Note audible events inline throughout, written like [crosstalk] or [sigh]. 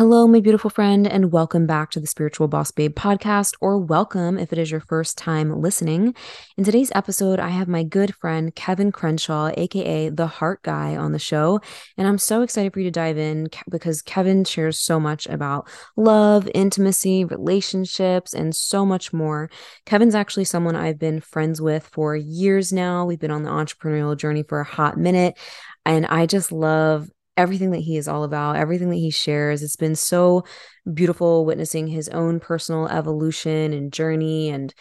Hello, my beautiful friend, and welcome back to the Spiritual Boss Babe podcast, or welcome if it is your first time listening. In today's episode, I have my good friend Kevin Crenshaw, aka the Heart Guy, on the show. And I'm so excited for you to dive in because Kevin shares so much about love, intimacy, relationships, and so much more. Kevin's actually someone I've been friends with for years now. We've been on the entrepreneurial journey for a hot minute. And I just love everything that he is all about, everything that he shares. It's been so beautiful witnessing his own personal evolution and journey. And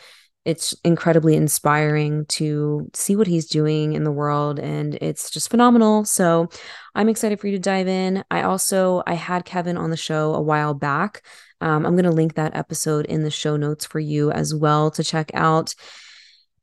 it's incredibly inspiring to see what he's doing in the world. And it's just phenomenal. So I'm excited for you to dive in. I also, I had Kevin on the show a while back. Um, I'm going to link that episode in the show notes for you as well to check out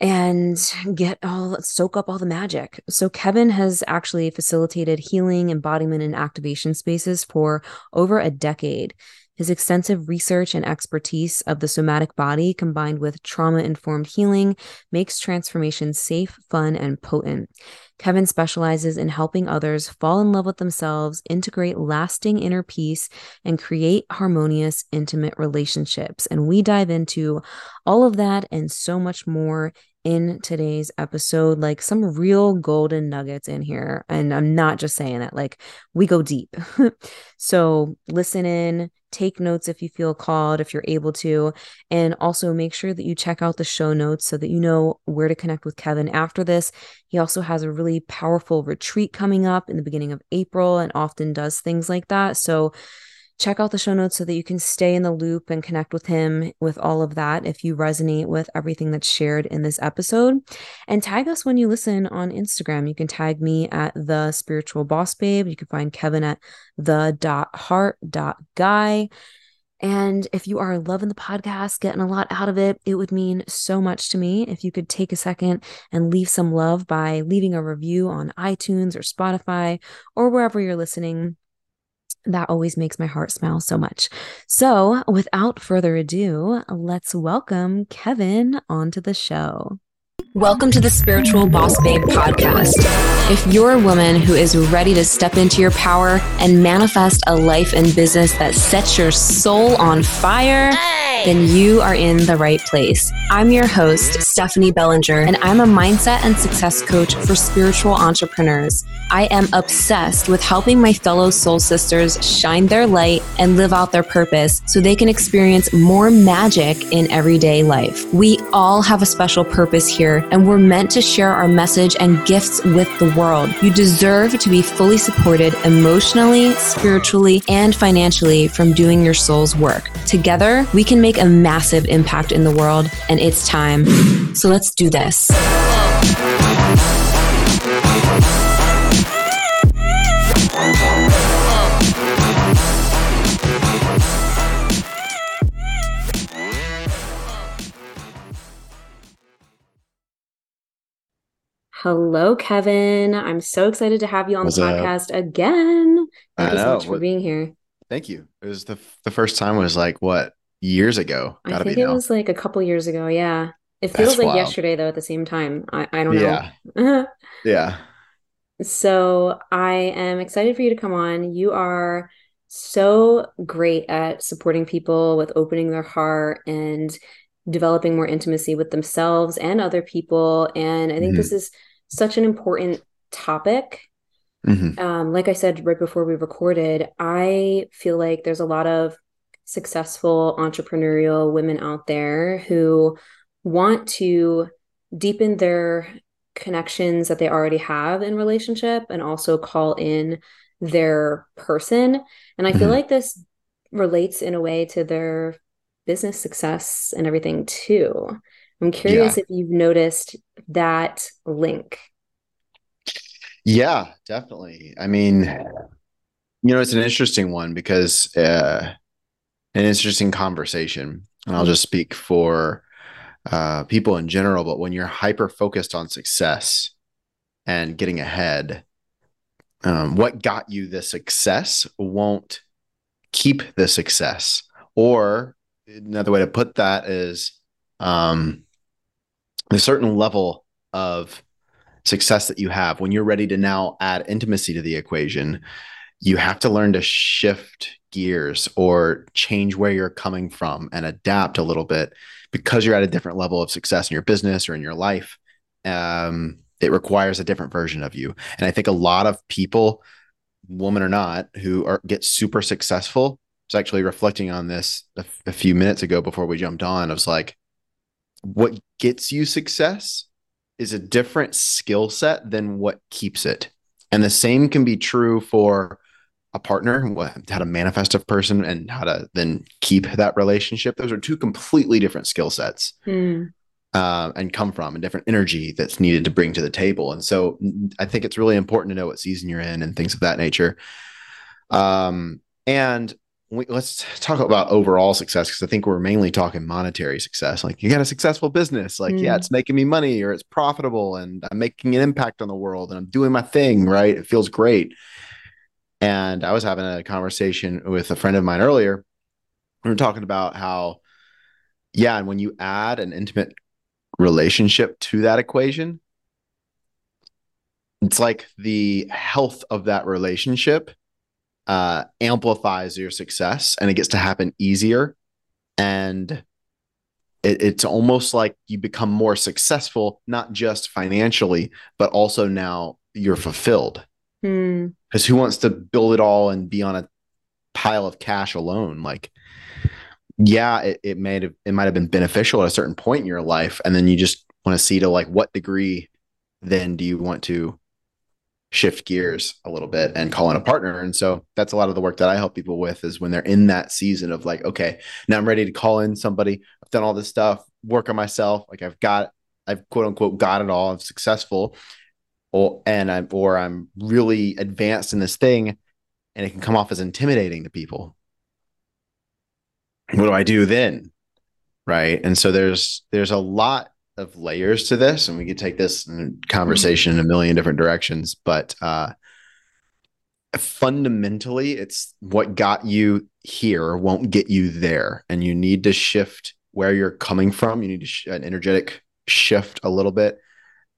and get all soak up all the magic. So Kevin has actually facilitated healing, embodiment and activation spaces for over a decade. His extensive research and expertise of the somatic body combined with trauma informed healing makes transformation safe, fun, and potent. Kevin specializes in helping others fall in love with themselves, integrate lasting inner peace, and create harmonious, intimate relationships. And we dive into all of that and so much more in today's episode, like some real golden nuggets in here. And I'm not just saying that, like, we go deep. [laughs] so listen in, take notes if you feel called, if you're able to, and also make sure that you check out the show notes so that you know where to connect with Kevin after this. He also has a really powerful retreat coming up in the beginning of April and often does things like that. So, check out the show notes so that you can stay in the loop and connect with him with all of that if you resonate with everything that's shared in this episode. And tag us when you listen on Instagram. You can tag me at the spiritual boss babe. You can find Kevin at the dot heart dot guy. And if you are loving the podcast, getting a lot out of it, it would mean so much to me if you could take a second and leave some love by leaving a review on iTunes or Spotify or wherever you're listening that always makes my heart smile so much. So, without further ado, let's welcome Kevin onto the show. Welcome to the Spiritual Boss Babe podcast. If you're a woman who is ready to step into your power and manifest a life and business that sets your soul on fire, then you are in the right place. I'm your host, Stephanie Bellinger, and I'm a mindset and success coach for spiritual entrepreneurs. I am obsessed with helping my fellow soul sisters shine their light and live out their purpose so they can experience more magic in everyday life. We all have a special purpose here, and we're meant to share our message and gifts with the world. You deserve to be fully supported emotionally, spiritually, and financially from doing your soul's work. Together, we can make a massive impact in the world, and it's time. So let's do this. Hello, Kevin. I'm so excited to have you on What's the podcast up? again. Thank I you so much for being here. Thank you. It was the the first time was like what years ago. Gotta I think it now. was like a couple years ago. Yeah. It feels That's like wild. yesterday though. At the same time, I I don't know. Yeah. [laughs] yeah. So I am excited for you to come on. You are so great at supporting people with opening their heart and developing more intimacy with themselves and other people. And I think mm-hmm. this is such an important topic. Mm-hmm. Um, like I said right before we recorded, I feel like there's a lot of successful entrepreneurial women out there who want to deepen their connections that they already have in relationship and also call in their person and i feel mm-hmm. like this relates in a way to their business success and everything too. I'm curious yeah. if you've noticed that link. Yeah, definitely. I mean, you know, it's an interesting one because uh, an interesting conversation. And I'll just speak for uh, people in general, but when you're hyper focused on success and getting ahead, um, what got you the success won't keep the success or another way to put that is um, a certain level of success that you have when you're ready to now add intimacy to the equation you have to learn to shift gears or change where you're coming from and adapt a little bit because you're at a different level of success in your business or in your life. Um, it requires a different version of you. And I think a lot of people, woman or not, who are get super successful. I was actually reflecting on this a, a few minutes ago before we jumped on. I was like, what gets you success is a different skill set than what keeps it. And the same can be true for a partner, how to manifest a person and how to then keep that relationship. Those are two completely different skill sets. Mm. Uh, and come from a different energy that's needed to bring to the table. And so I think it's really important to know what season you're in and things of that nature. Um, and we, let's talk about overall success because I think we're mainly talking monetary success. Like you got a successful business, like mm. yeah, it's making me money or it's profitable and I'm making an impact on the world and I'm doing my thing, right? It feels great. And I was having a conversation with a friend of mine earlier. We were talking about how, yeah, and when you add an intimate relationship to that equation, it's like the health of that relationship uh, amplifies your success and it gets to happen easier. And it, it's almost like you become more successful, not just financially, but also now you're fulfilled. Because hmm. who wants to build it all and be on a pile of cash alone? Like, yeah, it, it may have it might have been beneficial at a certain point in your life, and then you just want to see to like what degree then do you want to shift gears a little bit and call in a partner. And so that's a lot of the work that I help people with is when they're in that season of like, okay, now I'm ready to call in somebody. I've done all this stuff, work on myself. Like I've got, I've quote unquote got it all. I'm successful, or and I'm or I'm really advanced in this thing, and it can come off as intimidating to people what do I do then? Right. And so there's there's a lot of layers to this, and we could take this conversation in a million different directions, but uh fundamentally it's what got you here won't get you there and you need to shift where you're coming from you need to sh- an energetic shift a little bit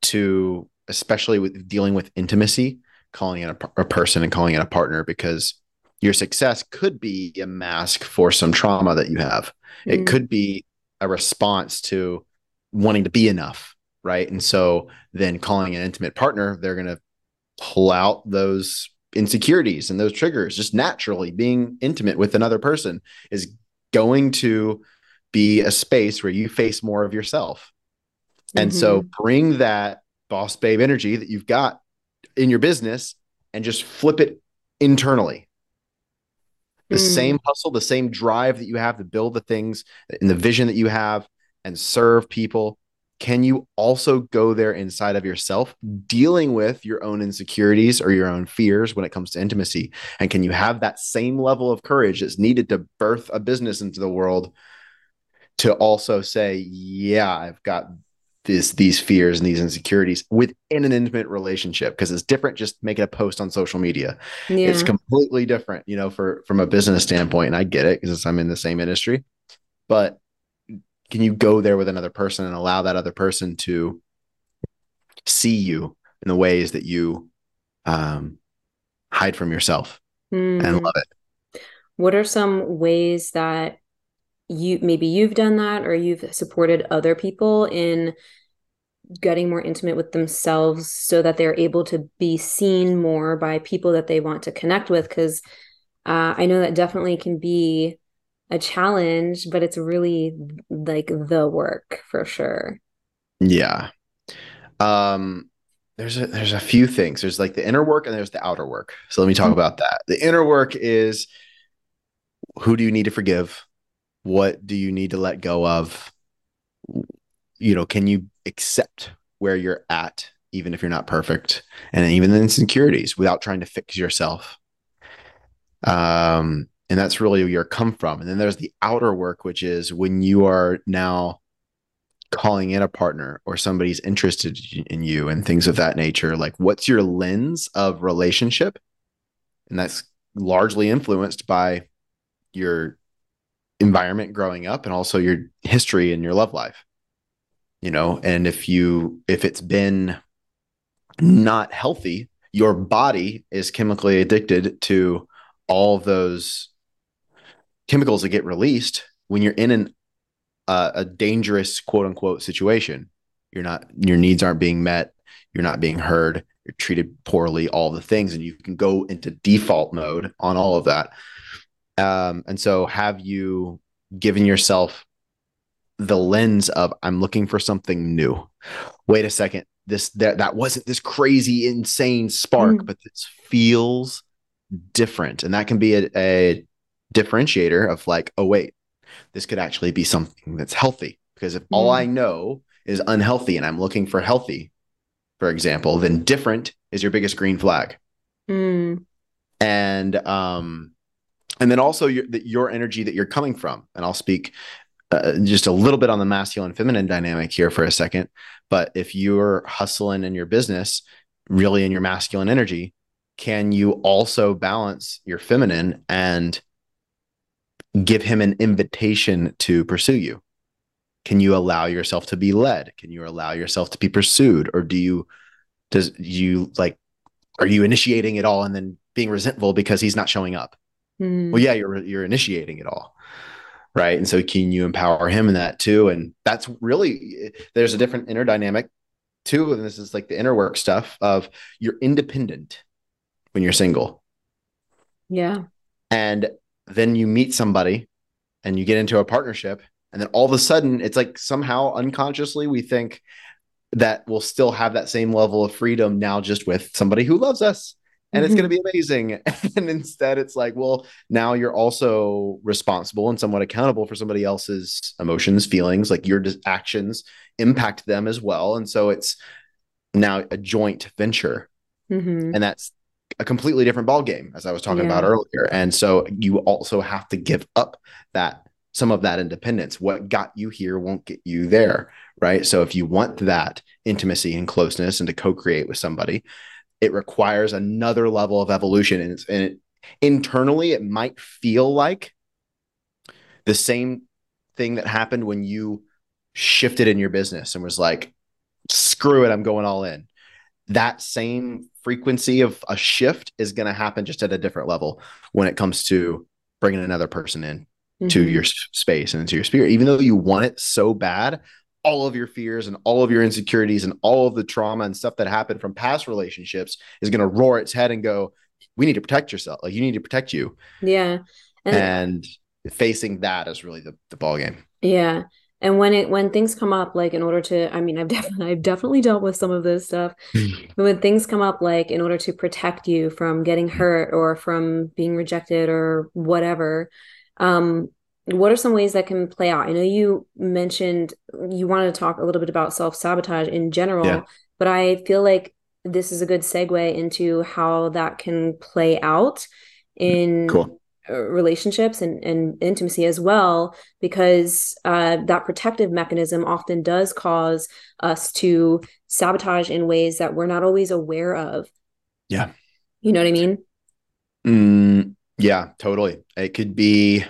to especially with dealing with intimacy calling it a, a person and calling it a partner because your success could be a mask for some trauma that you have. Mm-hmm. It could be a response to wanting to be enough, right? And so then calling an intimate partner, they're going to pull out those insecurities and those triggers just naturally being intimate with another person is going to be a space where you face more of yourself. Mm-hmm. And so mm-hmm. bring that boss babe energy that you've got in your business and just flip it internally the mm. same hustle, the same drive that you have to build the things and the vision that you have and serve people. Can you also go there inside of yourself, dealing with your own insecurities or your own fears when it comes to intimacy? And can you have that same level of courage that's needed to birth a business into the world to also say, yeah, I've got this these fears and these insecurities within an intimate relationship because it's different just making a post on social media yeah. it's completely different you know for from a business standpoint and i get it because i'm in the same industry but can you go there with another person and allow that other person to see you in the ways that you um, hide from yourself mm. and love it what are some ways that you maybe you've done that or you've supported other people in getting more intimate with themselves so that they're able to be seen more by people that they want to connect with because uh, i know that definitely can be a challenge but it's really like the work for sure. Yeah. Um there's a there's a few things. There's like the inner work and there's the outer work. So let me talk mm-hmm. about that. The inner work is who do you need to forgive? What do you need to let go of? You know can you accept where you're at even if you're not perfect and even the insecurities without trying to fix yourself? Um and that's really where you come from. And then there's the outer work which is when you are now calling in a partner or somebody's interested in you and things of that nature like what's your lens of relationship? And that's largely influenced by your environment growing up and also your history and your love life you know? And if you if it's been not healthy your body is chemically addicted to all those chemicals that get released when you're in an uh, a dangerous quote unquote situation. You're not your needs aren't being met. You're not being heard. You're treated poorly. All the things, and you can go into default mode on all of that. Um, and so, have you given yourself the lens of I'm looking for something new? Wait a second. This that that wasn't this crazy insane spark, mm. but this feels different, and that can be a, a differentiator of like, oh wait, this could actually be something that's healthy. Because if mm. all I know is unhealthy and I'm looking for healthy, for example, then different is your biggest green flag. Mm. And um, and then also your your energy that you're coming from. And I'll speak uh, just a little bit on the masculine feminine dynamic here for a second. But if you're hustling in your business, really in your masculine energy, can you also balance your feminine and give him an invitation to pursue you? Can you allow yourself to be led? Can you allow yourself to be pursued? Or do you, does you like, are you initiating it all and then being resentful because he's not showing up? Mm. Well, yeah, you're, you're initiating it all. Right. And so can you empower him in that too? And that's really, there's a different inner dynamic too. And this is like the inner work stuff of you're independent when you're single. Yeah. And then you meet somebody and you get into a partnership and then all of a sudden it's like somehow unconsciously we think that we'll still have that same level of freedom now just with somebody who loves us and mm-hmm. it's going to be amazing [laughs] and instead it's like well now you're also responsible and somewhat accountable for somebody else's emotions feelings like your actions impact them as well and so it's now a joint venture mm-hmm. and that's a completely different ball game as i was talking yeah. about earlier. And so you also have to give up that some of that independence. What got you here won't get you there right? So if you want that intimacy and closeness and to co-create with somebody it requires another level of evolution. And, and it, internally it might feel like the same thing that happened when you shifted in your business and was like screw it i'm going all in that same frequency of a shift is going to happen just at a different level when it comes to bringing another person in mm-hmm. to your space and into your spirit. Even though you want it so bad all of your fears and all of your insecurities and all of the trauma and stuff that happened from past relationships is going to roar its head and go we need to protect yourself. Like you need to protect you. Yeah. And, and facing that is really the, the ball game yeah and when it when things come up like in order to i mean i've [laughs] definitely i've definitely dealt with some of this stuff. But when things come up like in order to protect you from getting hurt or from being rejected or whatever um what are some ways that can play out? I know you mentioned you wanted to talk a little bit about self-sabotage in general yeah. but i feel like this is a good segue into how that can play out in cool relationships and, and intimacy as well because uh, that protective mechanism often does cause us to sabotage in ways that we're not always aware of. Yeah. You know what i mean? Mm, yeah totally. It could be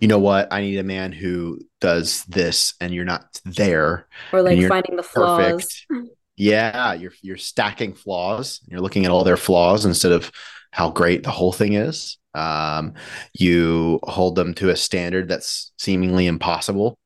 you know what? I need a man who does this and you're not there or like finding the flaws. Perfect. [laughs] yeah you're you're stacking flaws. You're looking at all their flaws instead of how great the whole thing is um, you hold them to a standard that's seemingly impossible.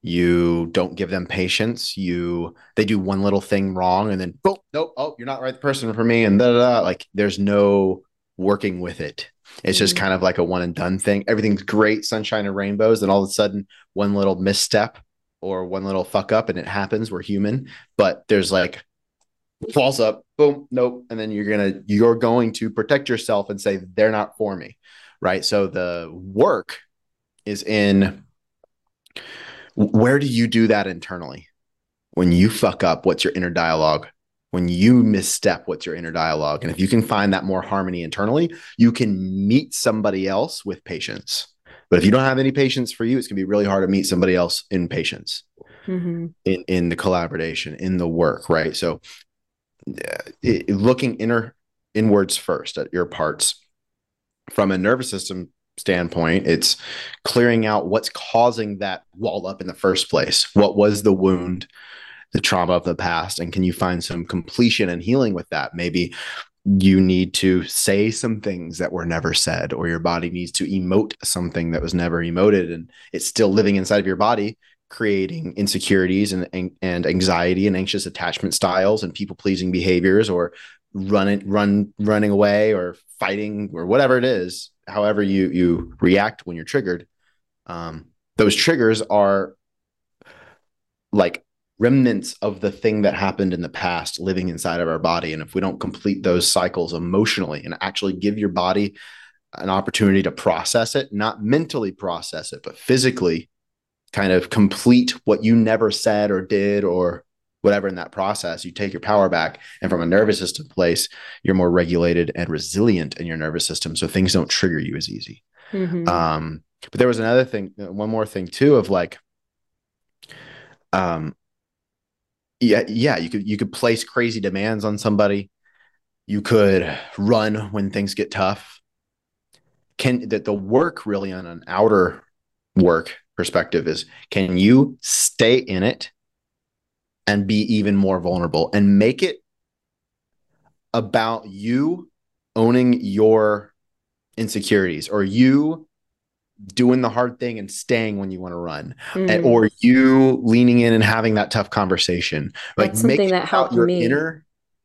You don't give them patience. You they do one little thing wrong and then boom, nope, oh, you're not the right person for me, and da, da, da. like there's no working with it. It's just mm-hmm. kind of like a one and done thing. Everything's great, sunshine and rainbows, and all of a sudden, one little misstep or one little fuck up, and it happens. We're human, but there's like falls up, boom, nope. And then you're gonna you're going to protect yourself and say they're not for me. Right. So the work is in where do you do that internally? When you fuck up, what's your inner dialogue? When you misstep, what's your inner dialogue? And if you can find that more harmony internally, you can meet somebody else with patience. But if you don't have any patience for you, it's gonna be really hard to meet somebody else in patience. Mm-hmm. in in the collaboration in the work right so looking inner inwards first at your parts. From a nervous system standpoint it's clearing out what's causing that wall up in the first place. What was the wound the trauma of the past and can you find some completion and healing with that? Maybe you need to say some things that were never said or your body needs to emote something that was never emoted and it's still living inside of your body creating insecurities and, and, and anxiety and anxious attachment styles and people pleasing behaviors or running run running away or fighting or whatever it is however you you react when you're triggered um, those triggers are like remnants of the thing that happened in the past living inside of our body. And if we don't complete those cycles emotionally and actually give your body an opportunity to process it not mentally process it but physically kind of complete what you never said or did or whatever in that process, you take your power back. And from a nervous system place, you're more regulated and resilient in your nervous system. So things don't trigger you as easy. Mm-hmm. Um, but there was another thing, one more thing too, of like, um, yeah, yeah, you could you could place crazy demands on somebody. You could run when things get tough. Can that the work really on an outer work perspective is can you stay in it and be even more vulnerable and make it about you owning your insecurities or you doing the hard thing and staying when you want to run mm. and, or you leaning in and having that tough conversation? Like That's something that helped your me. inner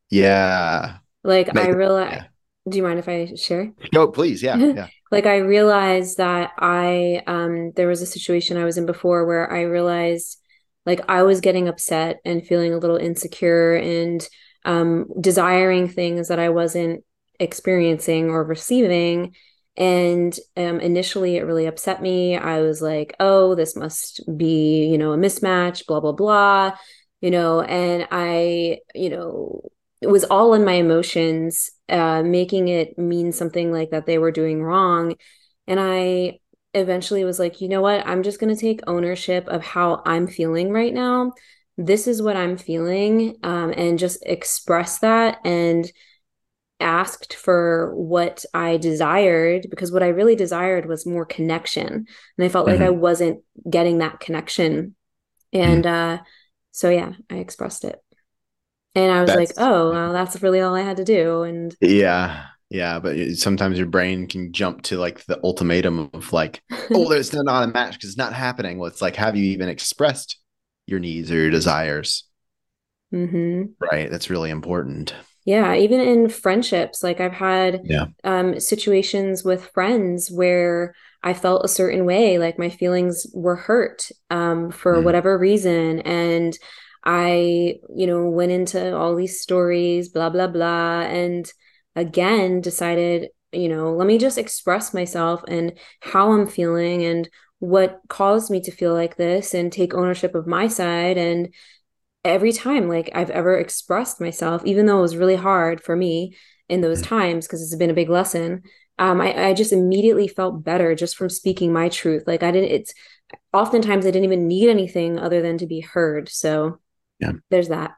yeah. Like make i realize yeah. do you mind if i share? No please yeah [laughs] yeah like i realized that i um there was a situation i was in before where i realized like I was getting upset and feeling a little insecure and um, desiring things that I wasn't experiencing or receiving. And um, initially, it really upset me. I was like, oh, this must be, you know, a mismatch, blah, blah, blah, you know, and I, you know, it was all in my emotions, uh, making it mean something like that they were doing wrong. And I eventually was like, you know what? I'm just going to take ownership of how I'm feeling right now. This is what I'm feeling, um, and just express that and asked for what I desired because what I really desired was more connection. And I felt mm-hmm. like I wasn't getting that connection. And mm-hmm. uh, so, yeah, I expressed it. And I was that's, like, oh, well, that's really all I had to do. And yeah, yeah, but sometimes your brain can jump to like the ultimatum of like, oh, [laughs] there's not a match because it's not happening. Well, it's like, have you even expressed your needs or your desires? Mm-hmm. Right. That's really important. Yeah, even in friendships, like I've had yeah. um, situations with friends where I felt a certain way, like my feelings were hurt um, for mm. whatever reason, and I, you know, went into all these stories, blah blah blah, and again decided, you know, let me just express myself and how I'm feeling and what caused me to feel like this and take ownership of my side. And every time like I've ever expressed myself even though it was really hard for me in those mm. times because it's been a big lesson um, I, I just immediately felt better just from speaking my truth. Like I didn't it's oftentimes I didn't even need anything other than to be heard. So yeah there's that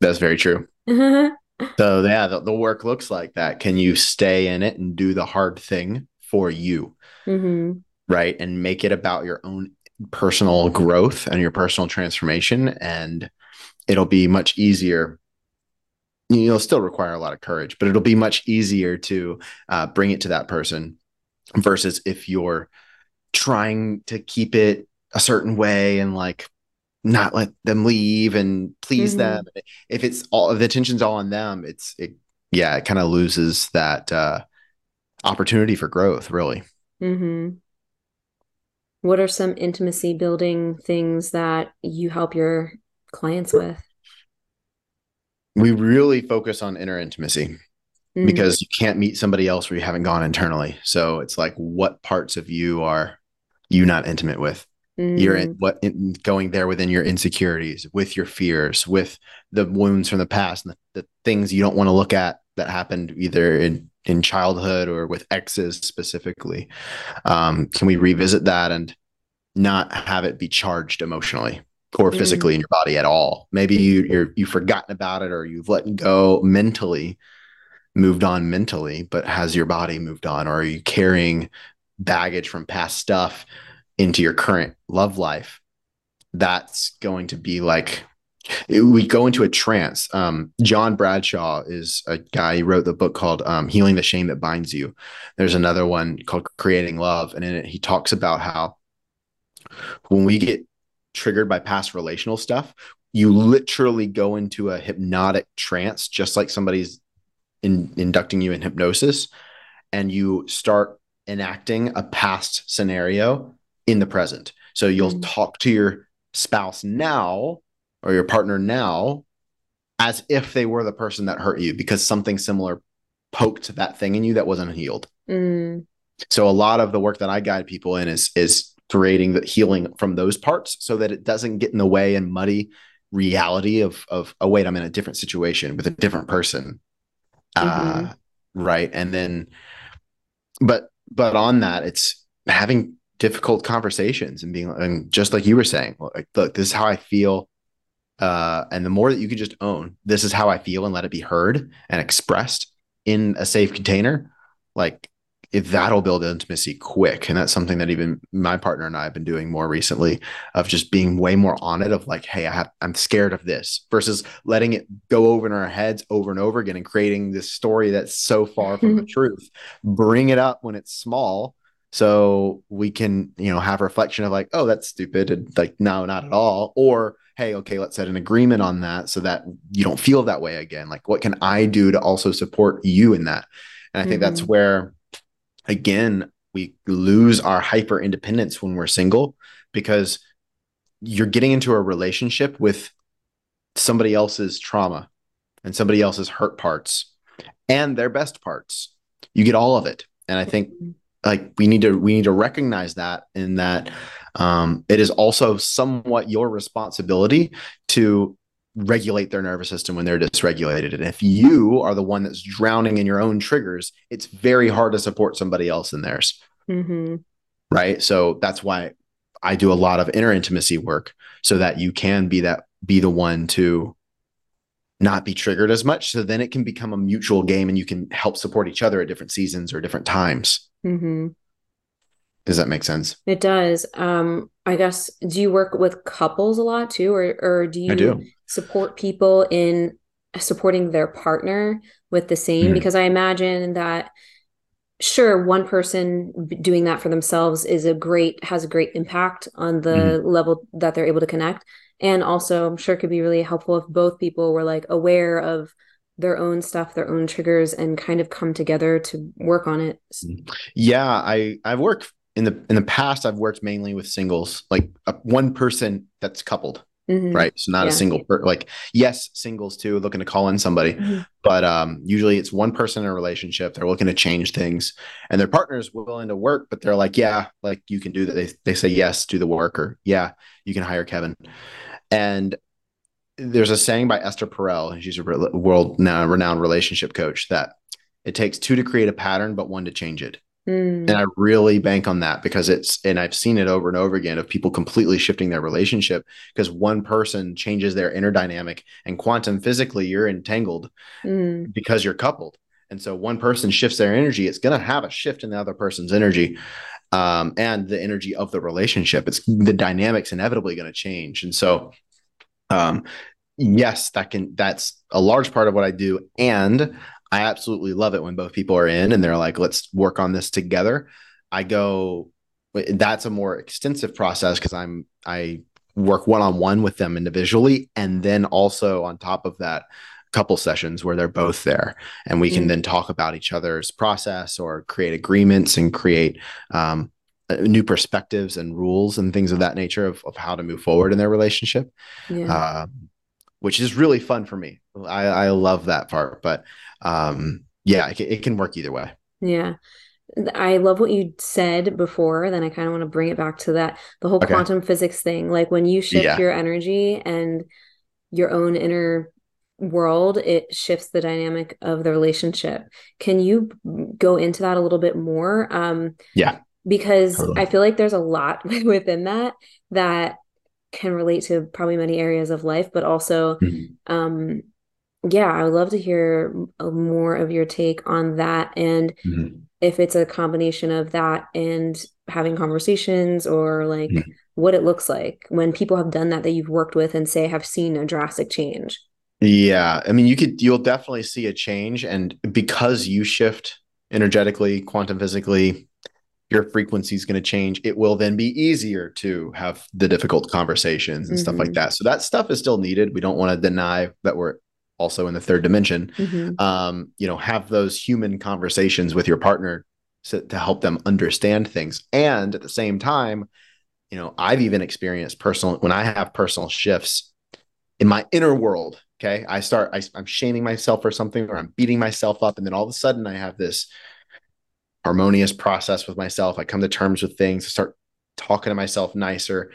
that's very true [laughs] so yeah, the, the, work looks like that. Can you stay in it and do the hard thing for you? Mm-hmm. Right. And make it about your own personal growth and your personal transformation. And it'll be much easier. You'll still require a lot of courage, but it'll be much easier to uh, bring it to that person versus if you're trying to keep it a certain way and like not let them leave and please mm-hmm. them. If it's all the attention's all on them, it's it yeah, it kind of loses that uh opportunity for growth, really. Mm-hmm. What are some intimacy building things that you help your clients with? We really focus on inner intimacy mm-hmm. because you can't meet somebody else where you haven't gone internally. So it's like, what parts of you are you not intimate with? Mm. You're in, what in, going there within your insecurities, with your fears, with the wounds from the past, and the, the things you don't want to look at that happened either in in childhood or with exes specifically. Um, can we revisit that and not have it be charged emotionally or mm. physically in your body at all? Maybe you you're you've forgotten about it or you've let go mentally, moved on mentally, but has your body moved on, or are you carrying baggage from past stuff? Into your current love life, that's going to be like it, we go into a trance. Um, John Bradshaw is a guy who wrote the book called um, Healing the Shame That Binds You. There's another one called Creating Love. And in it, he talks about how when we get triggered by past relational stuff, you literally go into a hypnotic trance, just like somebody's in, inducting you in hypnosis, and you start enacting a past scenario in the present. So you'll mm-hmm. talk to your spouse now or your partner now as if they were the person that hurt you because something similar poked that thing in you that wasn't healed. Mm. So a lot of the work that I guide people in is is creating the healing from those parts so that it doesn't get in the way and muddy reality of of oh wait I'm in a different situation with a different person. Mm-hmm. Uh, right. And then but but on that it's having difficult conversations and being and just like you were saying like look this is how I feel uh, and the more that you can just own, this is how I feel and let it be heard and expressed in a safe container, like if that'll build intimacy quick. And that's something that even my partner and I have been doing more recently of just being way more on it of like, hey, I have I'm scared of this versus letting it go over in our heads over and over again and creating this story that's so far from the [laughs] truth. Bring it up when it's small so we can, you know, have reflection of like, oh, that's stupid. And like, no, not at all. Or hey, okay, let's set an agreement on that so that you don't feel that way again. Like, what can I do to also support you in that? And I think mm-hmm. that's where, again, we lose our hyper independence when we're single because you're getting into a relationship with somebody else's trauma and somebody else's hurt parts and their best parts. You get all of it. And I think mm-hmm. Like we need to we need to recognize that in that um, it is also somewhat your responsibility to regulate their nervous system when they're dysregulated. And if you are the one that's drowning in your own triggers, it's very hard to support somebody else in theirs. Mm-hmm. Right. So that's why I do a lot of inner intimacy work so that you can be that, be the one to not be triggered as much. So then it can become a mutual game and you can help support each other at different seasons or different times. Mm-hmm. Does that make sense? It does. Um, I guess do you work with couples a lot too, or or do you do. support people in supporting their partner with the same? Mm-hmm. Because I imagine that sure one person doing that for themselves is a great has a great impact on the mm-hmm. level that they're able to connect and also i'm sure it could be really helpful if both people were like aware of their own stuff their own triggers and kind of come together to work on it mm-hmm. yeah i i've worked in the in the past I've worked mainly with singles, like a, one person that's coupled, mm-hmm. right? So not yeah. a single per, like yes, singles too, looking to call in somebody, mm-hmm. but um, usually it's one person in a relationship. They're looking to change things, and their partner's willing to work, but they're like, yeah, like you can do that. They they say yes, do the work, or yeah, you can hire Kevin, and there's a saying by Esther Perel, she's a world now renowned relationship coach, that it takes two to create a pattern, but one to change it. Mm. And I really bank on that because it's, and I've seen it over and over again of people completely shifting their relationship because one person changes their inner dynamic and quantum physically, you're entangled mm. because you're coupled. And so one person shifts their energy, it's going to have a shift in the other person's energy um, and the energy of the relationship. It's the dynamics inevitably going to change. And so, um, yes, that can, that's a large part of what I do. And I absolutely love it when both people are in and they're like, let's work on this together. I go, that's a more extensive process because I'm, I work one on one with them individually. And then also on top of that, couple sessions where they're both there and we can mm-hmm. then talk about each other's process or create agreements and create um, new perspectives and rules and things of that nature of, of how to move forward in their relationship yeah. um, which is really fun for me I, I love that part but um, yeah, it, it can work either way. Yeah. I love what you said before. Then I kind of want to bring it back to that the whole okay. quantum physics thing. Like when you shift yeah. your energy and your own inner world, it shifts the dynamic of the relationship. Can you go into that a little bit more? Um, yeah. Because totally. I feel like there's a lot [laughs] within that that can relate to probably many areas of life, but also mm-hmm. um, yeah, I would love to hear more of your take on that. And mm-hmm. if it's a combination of that and having conversations or like mm-hmm. what it looks like when people have done that that you've worked with and say have seen a drastic change. Yeah. I mean, you could, you'll definitely see a change. And because you shift energetically, quantum physically, your frequency is going to change. It will then be easier to have the difficult conversations and mm-hmm. stuff like mm-hmm. that. So that stuff is still needed. We don't want to deny that we're also in the third dimension. Mm-hmm. Um, you know, have those human conversations with your partner to, to help them understand things. And at the same time, you know, I've even experienced personal when I have personal shifts in my inner world. Okay. I start, I, I'm shaming myself for something or I'm beating myself up. And then all of a sudden I have this harmonious process with myself. I come to terms with things, I start talking to myself nicer.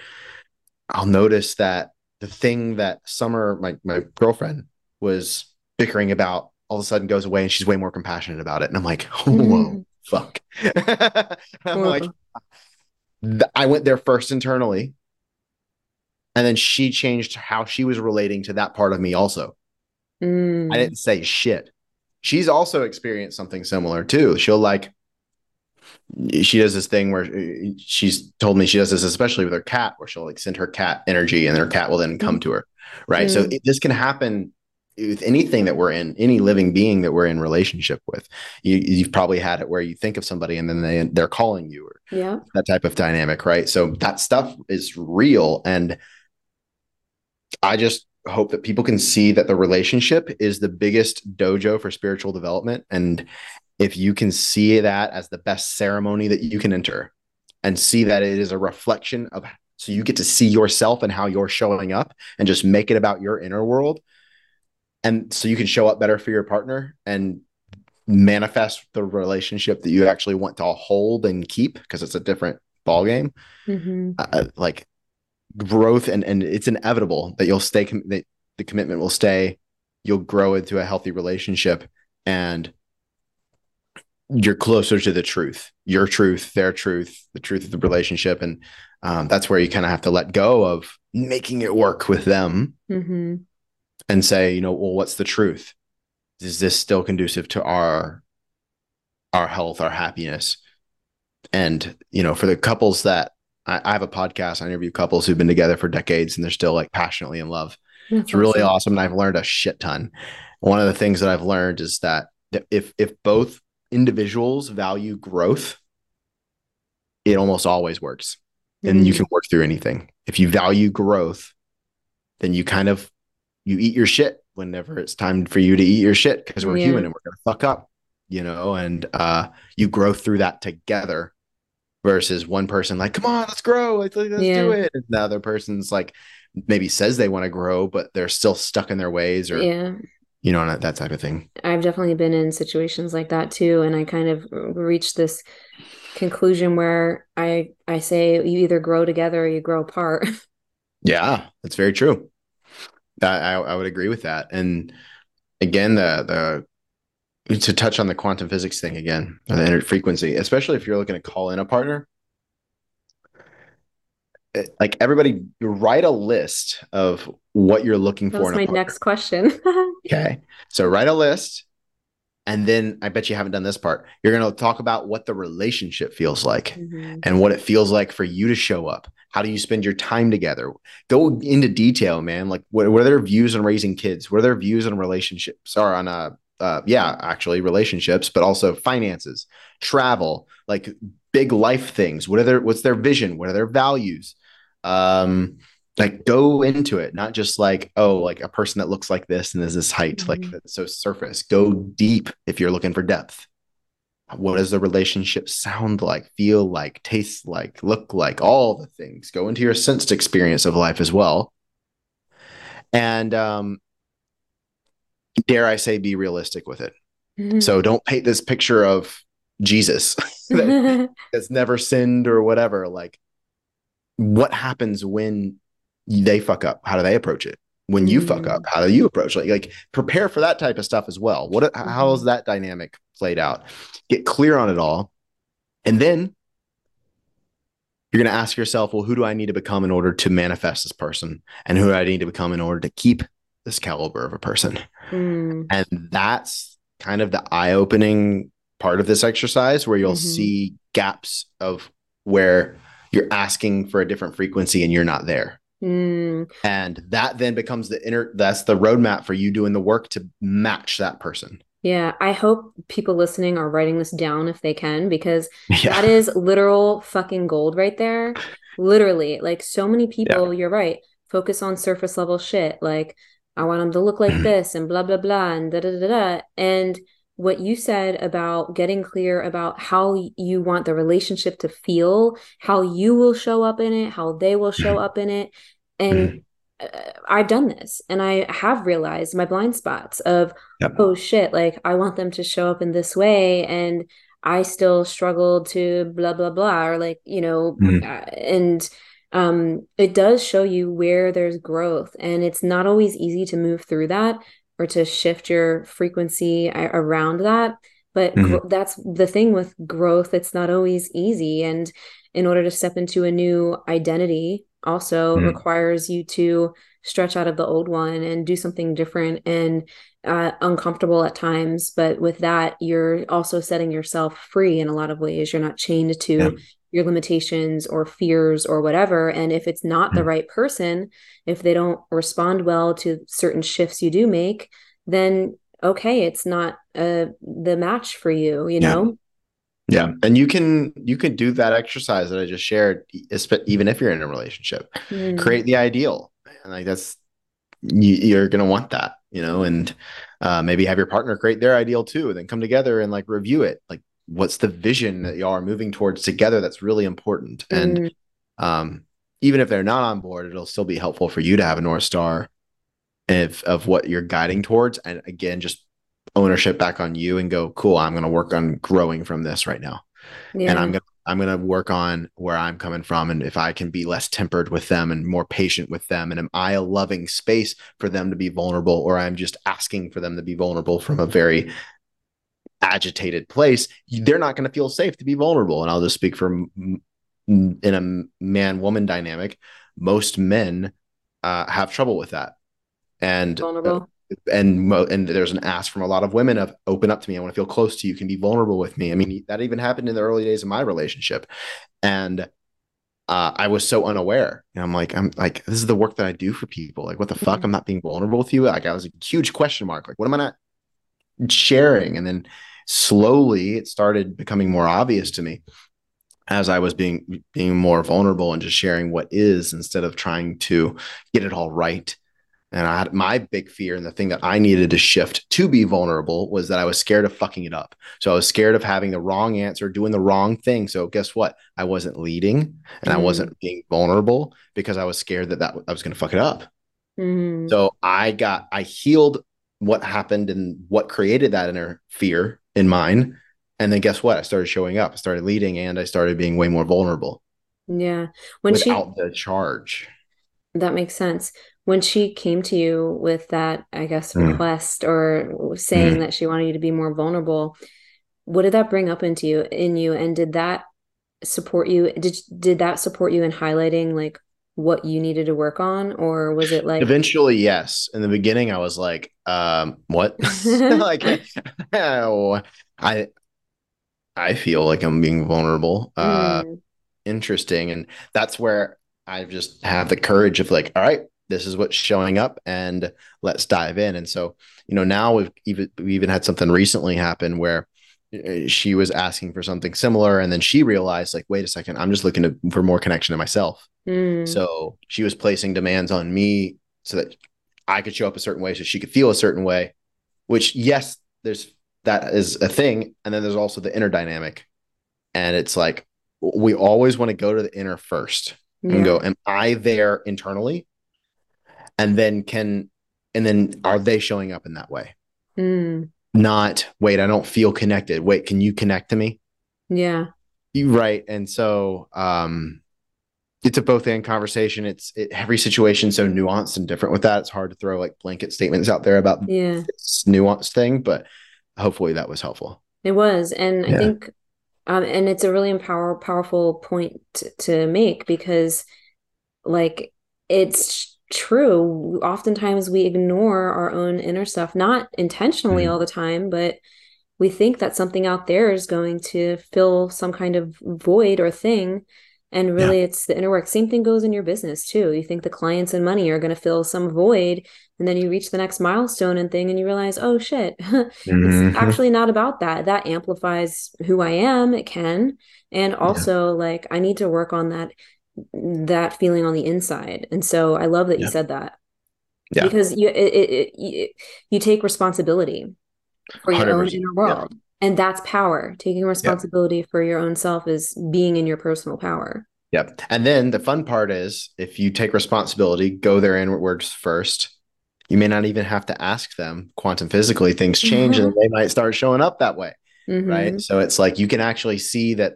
I'll notice that the thing that Summer, my, my girlfriend, was bickering about all of a sudden goes away and she's way more compassionate about it. And I'm like, [laughs] whoa, mm-hmm. fuck. [laughs] I'm like, I went there first internally. And then she changed how she was relating to that part of me also. Mm. I didn't say shit. She's also experienced something similar too. She'll like she does this thing where uh, she's told me she does this especially with her cat where she'll like send her cat energy and her cat will then come to her right? Mm. so it, this can happen with anything that we're in any living being that we're in relationship with. You, you've probably had it where you think of somebody and then they they're calling you or yeah. that type of dynamic right? So that stuff is real and i just hope that people can see that the relationship is the biggest dojo for spiritual development and if you can see that as the best ceremony that you can enter and see that it is a reflection of so you get to see yourself and how you're showing up and just make it about your inner world and so you can show up better for your partner and manifest the relationship that you actually want to hold and keep because it's a different ball game mm-hmm. uh, like growth and and it's inevitable that you'll stay com- that the commitment will stay you'll grow into a healthy relationship and you're closer to the truth, your truth, their truth, the truth of the relationship. And um, that's where you kind of have to let go of making it work with them mm-hmm. and say, you know, well, what's the truth? Is this still conducive to our our health, our happiness? And you know, for the couples that I, I have a podcast, I interview couples who've been together for decades and they're still like passionately in love. That's it's really awesome. awesome. And I've learned a shit ton. One of the things that I've learned is that if if both individuals value growth, it almost always works. And mm-hmm. you can work through anything. If you value growth, then you kind of you eat your shit whenever it's time for you to eat your shit because we're yeah. human and we're gonna fuck up, you know, and uh you grow through that together versus one person like, come on, let's grow, let's, let's yeah. do it. And the other person's like maybe says they want to grow, but they're still stuck in their ways or yeah you know, that type of thing. I've definitely been in situations like that too. And I kind of reached this conclusion where I I say you either grow together or you grow apart. [laughs] yeah, that's very true. I, I would agree with that. And again, the the to touch on the quantum physics thing again, the frequency, especially if you're looking to call in a partner, like everybody write a list of what you're looking That's for. That's my next question. [laughs] okay. So write a list. And then I bet you haven't done this part. You're going to talk about what the relationship feels like mm-hmm. and what it feels like for you to show up. How do you spend your time together? Go into detail, man. Like, what, what are their views on raising kids? What are their views on relationships or on, uh, uh, yeah, actually relationships, but also finances, travel, like big life things. What are their, what's their vision? What are their values? um like go into it not just like oh like a person that looks like this and is this height mm-hmm. like so surface. Go deep if you're looking for depth. What does the relationship sound like feel like taste like look like all the things. Go into your sensed experience of life as well. And um dare i say be realistic with it. Mm-hmm. so don't paint this picture of jesus [laughs] that, [laughs] that's never sinned or whatever. Like what happens when they fuck up? How do they approach it? When you mm-hmm. fuck up, mm. how do you approach it? Like, like prepare for that type of stuff as well. What mm-hmm. how is that dynamic played out? Get clear on it all. And then you're going to ask yourself, well, who do I need to become in order to manifest this person? And who do I need to become in order to keep this caliber of a person? Mm. And that's kind of the eye opening part of this exercise where you'll mm-hmm. see gaps of where you're asking for a different frequency and you're not there. Mm. And that then becomes the inner that's the roadmap for you doing the work to match that person. Yeah, I hope people listening are writing this down if they can, because [laughs] yeah. that is literal fucking gold right there. Literally, like so many people, yeah. you're right, focus on surface level shit. Like, I want them to look like this and blah, blah, blah, and da, da, da, da. And what you said about getting clear about how you want the relationship to feel, how you will show up in it, how they will show up in it. And I've done this and I have realized my blind spots of, yep. oh shit, like I want them to show up in this way. And I still struggle to blah, blah, blah, or like, you know, mm. and um, it does show you where there's growth. And it's not always easy to move through that or to shift your frequency around that. But mm-hmm. that's the thing with growth, it's not always easy. And in order to step into a new identity, also mm. requires you to stretch out of the old one and do something different and uh, uncomfortable at times. But with that, you're also setting yourself free in a lot of ways. You're not chained to yeah. your limitations or fears or whatever. And if it's not mm. the right person, if they don't respond well to certain shifts you do make, then okay, it's not uh, the match for you, you yeah. know? Yeah, and you can you can do that exercise that I just shared, even if you're in a relationship. Mm. Create the ideal, and like that's you, are gonna want that, you know, and uh, maybe have your partner create their ideal too, and then come together and like review it. Like, what's the vision that y'all are moving towards together? That's really important. Mm. And um, even if they're not on board, it'll still be helpful for you to have a north star of of what you're guiding towards. And again, just ownership back on you and go, cool, I'm going to work on growing from this right now. Yeah. And I'm going to I'm going to work on where I'm coming from and if I can be less tempered with them and more patient with them and am I a loving space for them to be vulnerable or I'm just asking for them to be vulnerable from a very agitated place, they're not going to feel safe to be vulnerable and I'll just speak from in a man woman dynamic, most men uh, have trouble with that. And vulnerable and and there's an ask from a lot of women of open up to me. I want to feel close to you. Can be vulnerable with me. I mean, that even happened in the early days of my relationship, and uh, I was so unaware. And I'm like, I'm like, this is the work that I do for people. Like, what the fuck? Mm-hmm. I'm not being vulnerable with you. Like, I was a huge question mark. Like, what am I not sharing? And then slowly, it started becoming more obvious to me as I was being being more vulnerable and just sharing what is instead of trying to get it all right and I had my big fear and the thing that I needed to shift to be vulnerable was that I was scared of fucking it up. So I was scared of having the wrong answer, doing the wrong thing. So guess what? I wasn't leading and mm. I wasn't being vulnerable because I was scared that, that I was going to fuck it up. Mm. So I got, I healed what happened and what created that inner fear in mine. And then guess what? I started showing up, I started leading and I started being way more vulnerable. Yeah. When without she, the charge. That makes sense when she came to you with that, I guess, mm. request or saying mm. that she wanted you to be more vulnerable, what did that bring up into you in you? And did that support you? Did did that support you in highlighting like what you needed to work on? Or was it like eventually, yes. In the beginning, I was like, um, what? [laughs] like [laughs] oh, I I feel like I'm being vulnerable. Uh mm. interesting. And that's where I just have the courage of like, all right, this is what's showing up and let's dive in and so you know now we've even we even had something recently happen where uh, she was asking for something similar and then she realized like wait a second i'm just looking to, for more connection to myself mm. so she was placing demands on me so that i could show up a certain way so she could feel a certain way which yes there's that is a thing and then there's also the inner dynamic and it's like we always want to go to the inner first yeah. and go am i there internally and then can and then are they showing up in that way? Mm. not wait i don't feel connected. Wait can you connect to me? Yeah. You right. And so um it's a both end conversation. It's it, every situation so nuanced and different with that. It's hard to throw like blanket statements out there about yeah. this nuanced thing but hopefully that was helpful. It was. And yeah. i think um and it's a really empower powerful point to, to make because like it's true. Oftentimes we ignore our own inner stuff, not intentionally mm-hmm. all the time, but we think that something out there is going to fill some kind of void or thing. And really, yeah. it's the inner work. Same thing goes in your business too. You think the clients and money are going to fill some void, and then you reach the next milestone and thing, and you realize, oh shit, [laughs] it's mm-hmm. actually not about that. That amplifies who I am. It can, and also yeah. like I need to work on that that feeling on the inside. And so I love that yeah. you said that. Yeah. Because you it, it, it, you take responsibility for your own inner world and that's power taking responsibility yep. for your own self is being in your personal power yep and then the fun part is if you take responsibility go there inwards first you may not even have to ask them quantum physically things change mm-hmm. and they might start showing up that way mm-hmm. right so it's like you can actually see that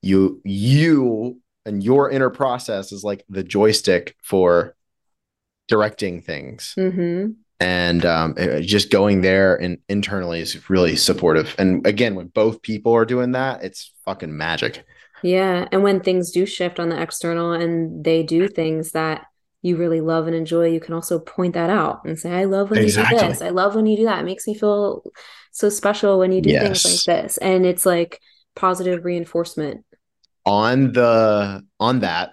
you you and your inner process is like the joystick for directing things mm-hmm and um, just going there and internally is really supportive. And again, when both people are doing that, it's fucking magic. Yeah, and when things do shift on the external and they do things that you really love and enjoy, you can also point that out and say, "I love when exactly. you do this. I love when you do that. It makes me feel so special when you do yes. things like this." And it's like positive reinforcement. On the on that,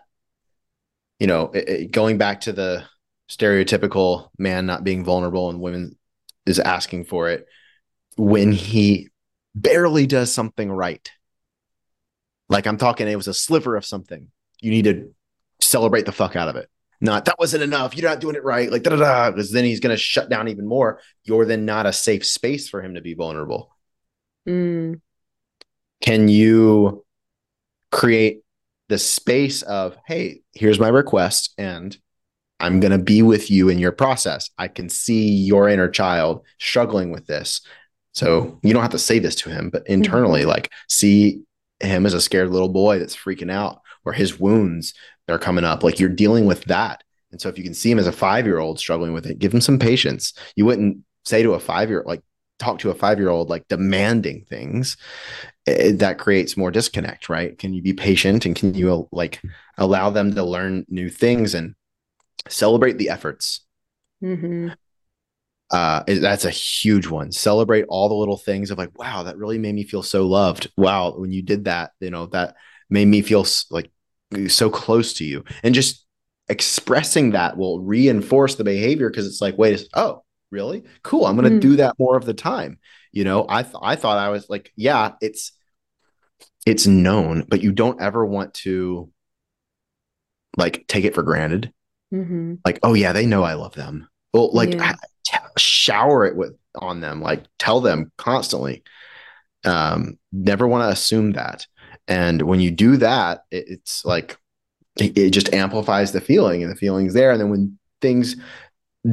you know, it, it, going back to the stereotypical man not being vulnerable and women is asking for it when he barely does something right. Like I'm talking, it was a sliver of something. You need to celebrate the fuck out of it. Not that wasn't enough. You're not doing it right. Like da da da. Because then he's going to shut down even more. You're then not a safe space for him to be vulnerable. Mm. Can you create the space of, hey, here's my request, and I'm going to be with you in your process. I can see your inner child struggling with this. So you don't have to say this to him, but internally, mm-hmm. like see him as a scared little boy that's freaking out or his wounds that are coming up. Like you're dealing with that. And so if you can see him as a five year old struggling with it, give him some patience. You wouldn't say to a five year like talk to a five year old like demanding things it, that creates more disconnect right can you be patient and can you like allow them to learn new things and celebrate the efforts. Mm-hmm. Uh, that's a huge one. Celebrate all the little things of like, wow, that really made me feel so loved. Wow, when you did that, you know, that made me feel like so close to you. And just expressing that will reinforce the behavior because it's like, wait, oh, really? Cool. I'm going to mm. do that more of the time. You know, I th- I thought I was like, yeah, it's it's known, but you don't ever want to like take it for granted Mm-hmm. Like, oh yeah, they know I love them. Well, like yeah. t- shower it with on them, like tell them constantly. Um, never want to assume that. And when you do that, it, it's like it, it just amplifies the feeling, and the feeling's there. And then when things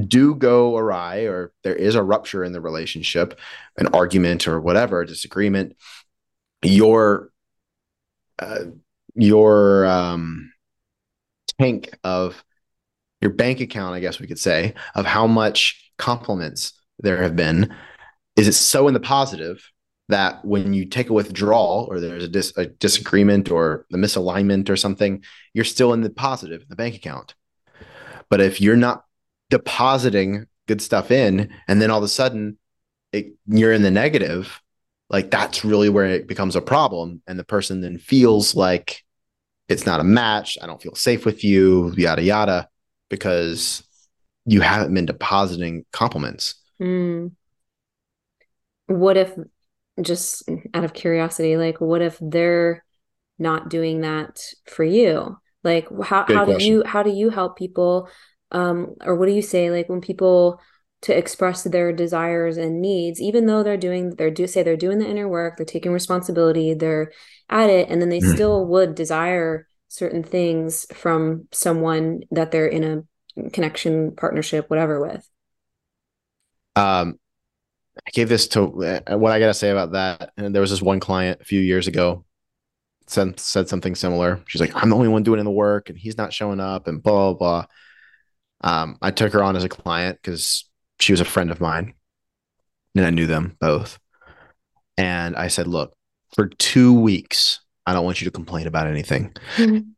do go awry, or there is a rupture in the relationship, an argument or whatever, a disagreement, your uh, your um, tank of your bank account, I guess we could say, of how much compliments there have been, is it so in the positive that when you take a withdrawal or there's a, dis- a disagreement or the misalignment or something, you're still in the positive in the bank account. But if you're not depositing good stuff in, and then all of a sudden it, you're in the negative, like that's really where it becomes a problem. And the person then feels like it's not a match. I don't feel safe with you, yada, yada because you haven't been depositing compliments. Mm. What if, just out of curiosity, like, what if they're not doing that for you? Like, how, how do you how do you help people, um, or what do you say like when people to express their desires and needs, even though they're doing they're do say they're doing the inner work, they're taking responsibility, they're at it, and then they mm. still would desire certain things from someone that they're in a connection, partnership, whatever with? Um, I gave this to uh, what I got to say about that. And there was this one client a few years ago said, said something similar. She's like, I'm the only one doing the work and he's not showing up and blah, blah, blah. Um, I took her on as a client because she was a friend of mine and I knew them both. And I said, look, for two weeks, I don't want you to complain about anything. Mm-hmm.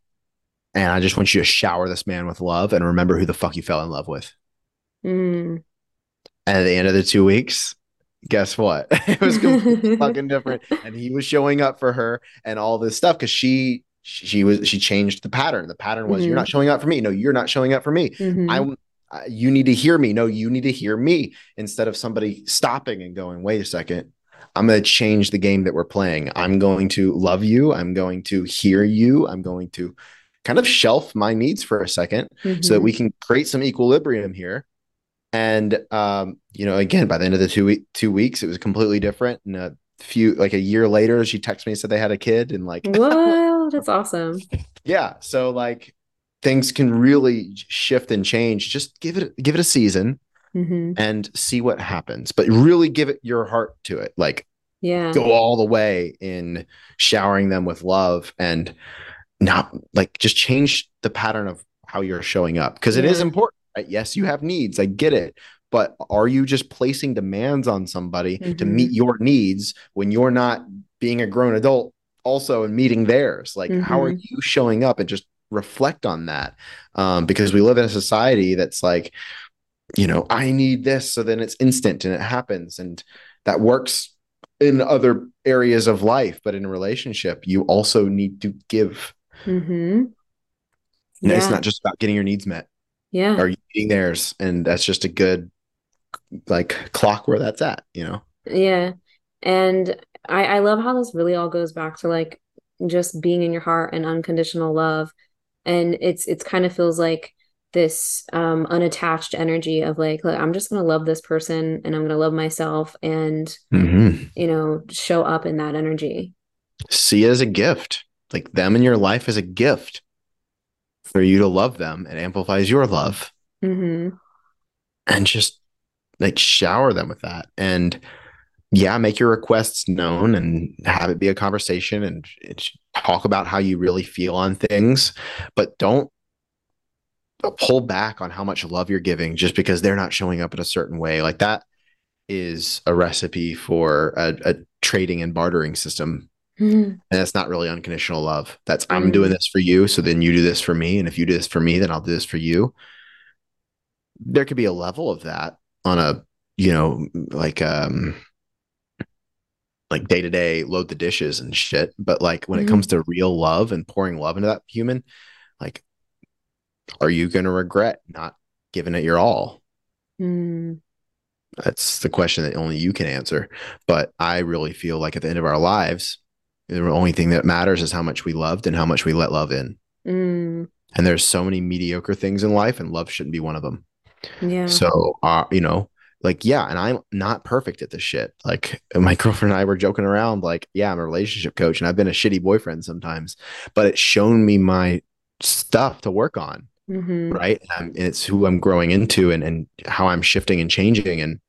And I just want you to shower this man with love and remember who the fuck you fell in love with. Mm. And at the end of the two weeks, guess what? [laughs] it was [laughs] fucking different. And he was showing up for her and all this stuff because she she, was she changed the pattern. The pattern was Mhm. you're not showing up for me. No, you're not showing up for me. Mhm. I uh, you need to hear me. No, you need to hear me instead of somebody stopping and going, wait a second. I'm going to change the game that we're playing. I'm going to love you. I'm going to hear you. I'm going to kind of shelf my needs for a 2nd so that Mhm. we can create some equilibrium here. And um, you know, again, by the end of the two week two weeks, it was completely different. And a few like a year later, she texted me and said they had a kid, and like [laughs] Whoa, that's awesome. yeah, so like things can really shift and change. Just give it give it a season hmm and see what happens. But really give it your heart to it. Like Yeah. go all the way in showering them with love and not like just change the pattern of how you're showing up because it is important. Right? Yes, you have needs. I get it. But are you just placing demands on somebody to Mhm. meet your needs when you're not being a grown adult also and meeting theirs? Like, how are Mhm. you showing up and just reflect on that? Um, because we live in a society that's like, you know, I need this. So then it's instant and it happens. And that works in other areas of life. But in a relationship, you also need to give. hmm And It's not just about getting your needs met. Yeah. Are you meeting theirs? And that's just a good like clock where that's at, you know? Yeah. And I, I love how this really all goes back to like just being in your heart and unconditional love. And it's it's kind of feels like this um unattached energy of like, look, I'm just gonna love this person and I'm gonna love myself and you know, show up in that energy. See it as a gift. Like them in your life is a gift for you to love them. It amplifies your love. hmm and just like shower them with that. And yeah make your requests known and have it be a conversation and talk about how you really feel on things. But don't pull back on how much love you're giving just because they're not showing up in a certain way. Like that is a recipe for a, a trading and bartering system. Mm-hmm. And that's not really unconditional love. That's i'm mm-hmm. doing this for you so then you do this for me. And if you do this for me then i'll do this for you. There could be a level of that on a you know like um like day to day load the dishes and shit. But like when it comes to real love and pouring love into that human like are you going to regret not giving it your all? Mm. that's the question that only you can answer. But i really feel like at the end of our lives the only thing that matters is how much we loved and how much we let love in. Mm. and there's so many mediocre things in life and love shouldn't be one of them Yeah. So, uh, you know, like, yeah, and I'm not perfect at this shit. Like, [laughs] my girlfriend and I were joking around, like, yeah, I'm a relationship coach and I've been a shitty boyfriend sometimes, but it's shown me my stuff to work on. hmm Right. And, and it's who I'm growing into and, and how I'm shifting and changing. And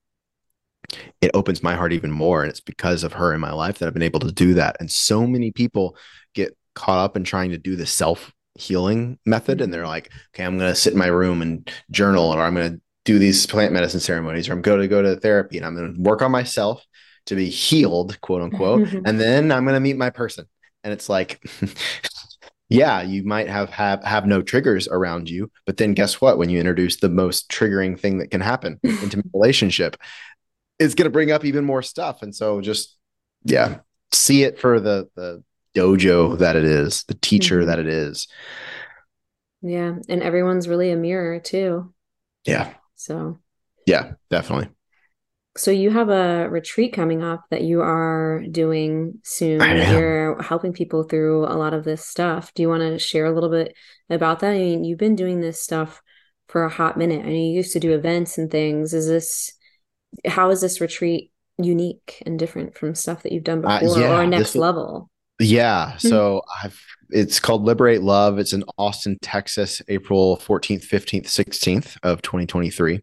it opens my heart even more. And it's because of her in my life that I've been able to do that. And so many people get caught up in trying to do the self healing method. Mm-hmm. And they're like, okay, I'm going to sit in my room and journal, or I'm going to do these plant medicine ceremonies, or I'm going to go to therapy and I'm going to work on myself to be healed, quote unquote. Mm-hmm. and then I'm going to meet my person. And it's like, [laughs] yeah, you might have, have have no triggers around you, but then guess what? When you introduce the most triggering thing that can happen, [laughs] intimate relationship, it's going to bring up even more stuff. And so just yeah, see it for the the dojo that it is, the teacher Mhm. that it is. Yeah. And everyone's really a mirror too. Yeah, So yeah, definitely. So you have a retreat coming up that you are doing soon. I that am. You're helping people through a lot of this stuff. Do you want to share a little bit about that? I mean, you've been doing this stuff for a hot minute. I mean, you used to do events and things. Is this, how is this retreat unique and different from stuff that you've done Uh, before yeah, or next level? Yeah. So I've it's called Liberate Love. It's in Austin, Texas, April 14th, 15th, 16th of 2023.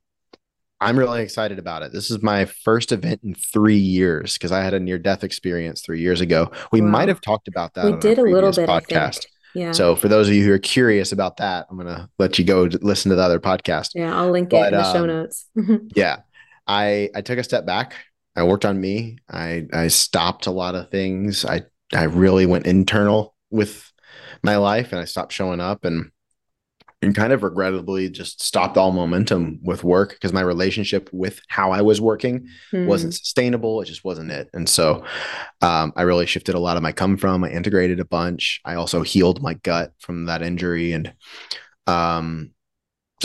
I'm really excited about it. This is my first event in three years because I had a near death experience three years ago. We Wow. might have talked about that. We did a little bit, podcast. Yeah. So for those of you who are curious about that, I'm gonna let you go to listen to the other podcast. Yeah, I'll link it But, in the show um, notes. [laughs] Yeah. I I took a step back. I worked on me. I I stopped a lot of things. I I really went internal with my life and I stopped showing up and and kind of regrettably just stopped all momentum with work because my relationship with how I was working mm. wasn't sustainable. It just wasn't it. And so um, I really shifted a lot of my come from. I integrated a bunch. I also healed my gut from that injury. And um,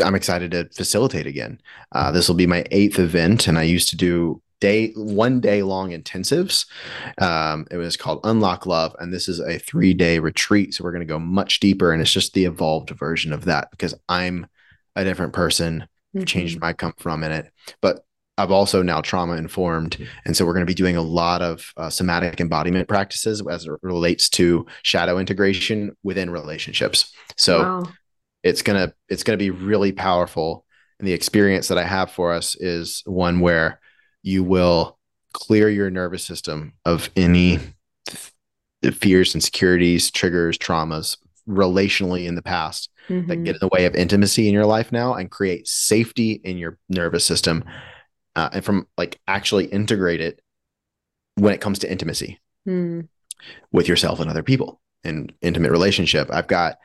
I'm excited to facilitate again. Uh, this will be my eighth event. And I used to do day one day long intensives um, it was called unlock love and this is a three day retreat so we're going to go much deeper and it's just the evolved version of that because i'm a different person mm-hmm. changed my come from in it but i've also now trauma informed and so we're going to be doing a lot of uh, somatic embodiment practices as it relates to shadow integration within relationships so wow. it's going to it's going to be really powerful and the experience that i have for us is one where you will clear your nervous system of any fears, insecurities, triggers, traumas relationally in the past mm-hmm. that get in the way of intimacy in your life now and create safety in your nervous system uh, and from like actually integrate it when it comes to intimacy mm. with yourself and other people in intimate relationship. I've got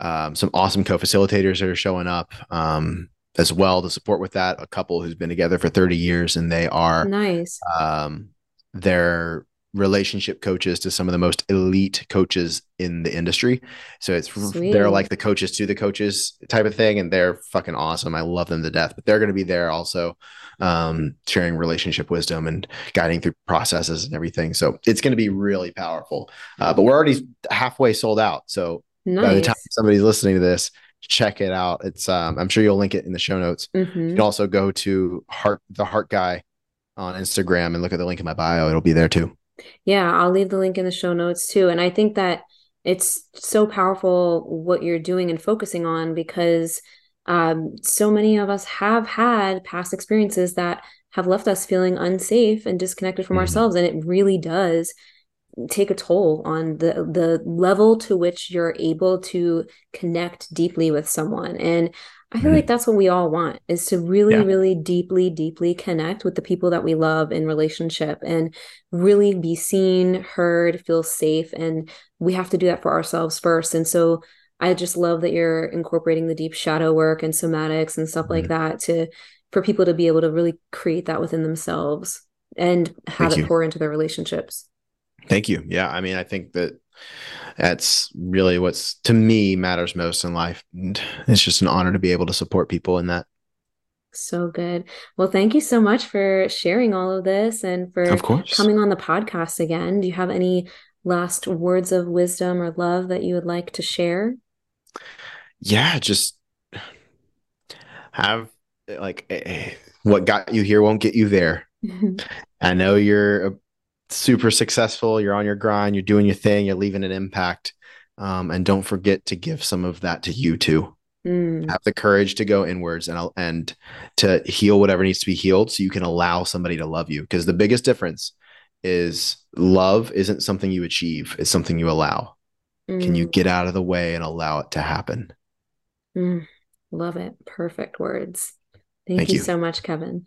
um, some awesome co-facilitators that are showing up. Um, as well to support with that. A couple who's been together for 30 years and they are nice. Um, they're relationship coaches to some of the most elite coaches in the industry. So it's Sweet. they're like the coaches to the coaches type of thing, and they're fucking awesome. I love them to death. But they're going to be there also, um, sharing relationship wisdom and guiding through processes and everything. So it's going to be really powerful. Uh, but we're already halfway sold out. So nice. by the time somebody's listening to this, check it out. It's um, I'm sure you'll link it in the show notes. Mm-hmm. You can also go to Heart the Heart Guy on Instagram and look at the link in my bio. It'll be there too. Yeah, I'll leave the link in the show notes too. And I think that it's so powerful what you're doing and focusing on because um, so many of us have had past experiences that have left us feeling unsafe and disconnected from mm-hmm. ourselves. And it really does take a toll on the the level to which you're able to connect deeply with someone. And i feel like that's what we all want is to really yeah. really deeply deeply connect with the people that we love in relationship and really be seen heard feel safe and we have to do that for ourselves first. And so i just love that you're incorporating the deep shadow work and somatics and stuff mm like that to for people to be able to really create that within themselves and have Thank it you. pour into their relationships Thank you. Yeah, I mean, I think that that's really what's to me matters most in life, and it's just an honor to be able to support people in that. So good. Well, thank you so much for sharing all of this and for of course. coming on the podcast again. Do you have any last words of wisdom or love that you would like to share? Yeah, just have like eh, eh, what got you here won't get you there. [laughs] I know you're a super successful, you're on your grind, you're doing your thing, you're leaving an impact. Um, and don't forget to give some of that to you too. Mm. Have the courage to go inwards and and to heal whatever needs to be healed, so you can allow somebody to love you. Because the biggest difference is love isn't something you achieve; it's something you allow. Mm. Can you mm. get out of the way and allow it to happen? Mm. Love it. Perfect words. Thank, Thank you, you so much, Kevin.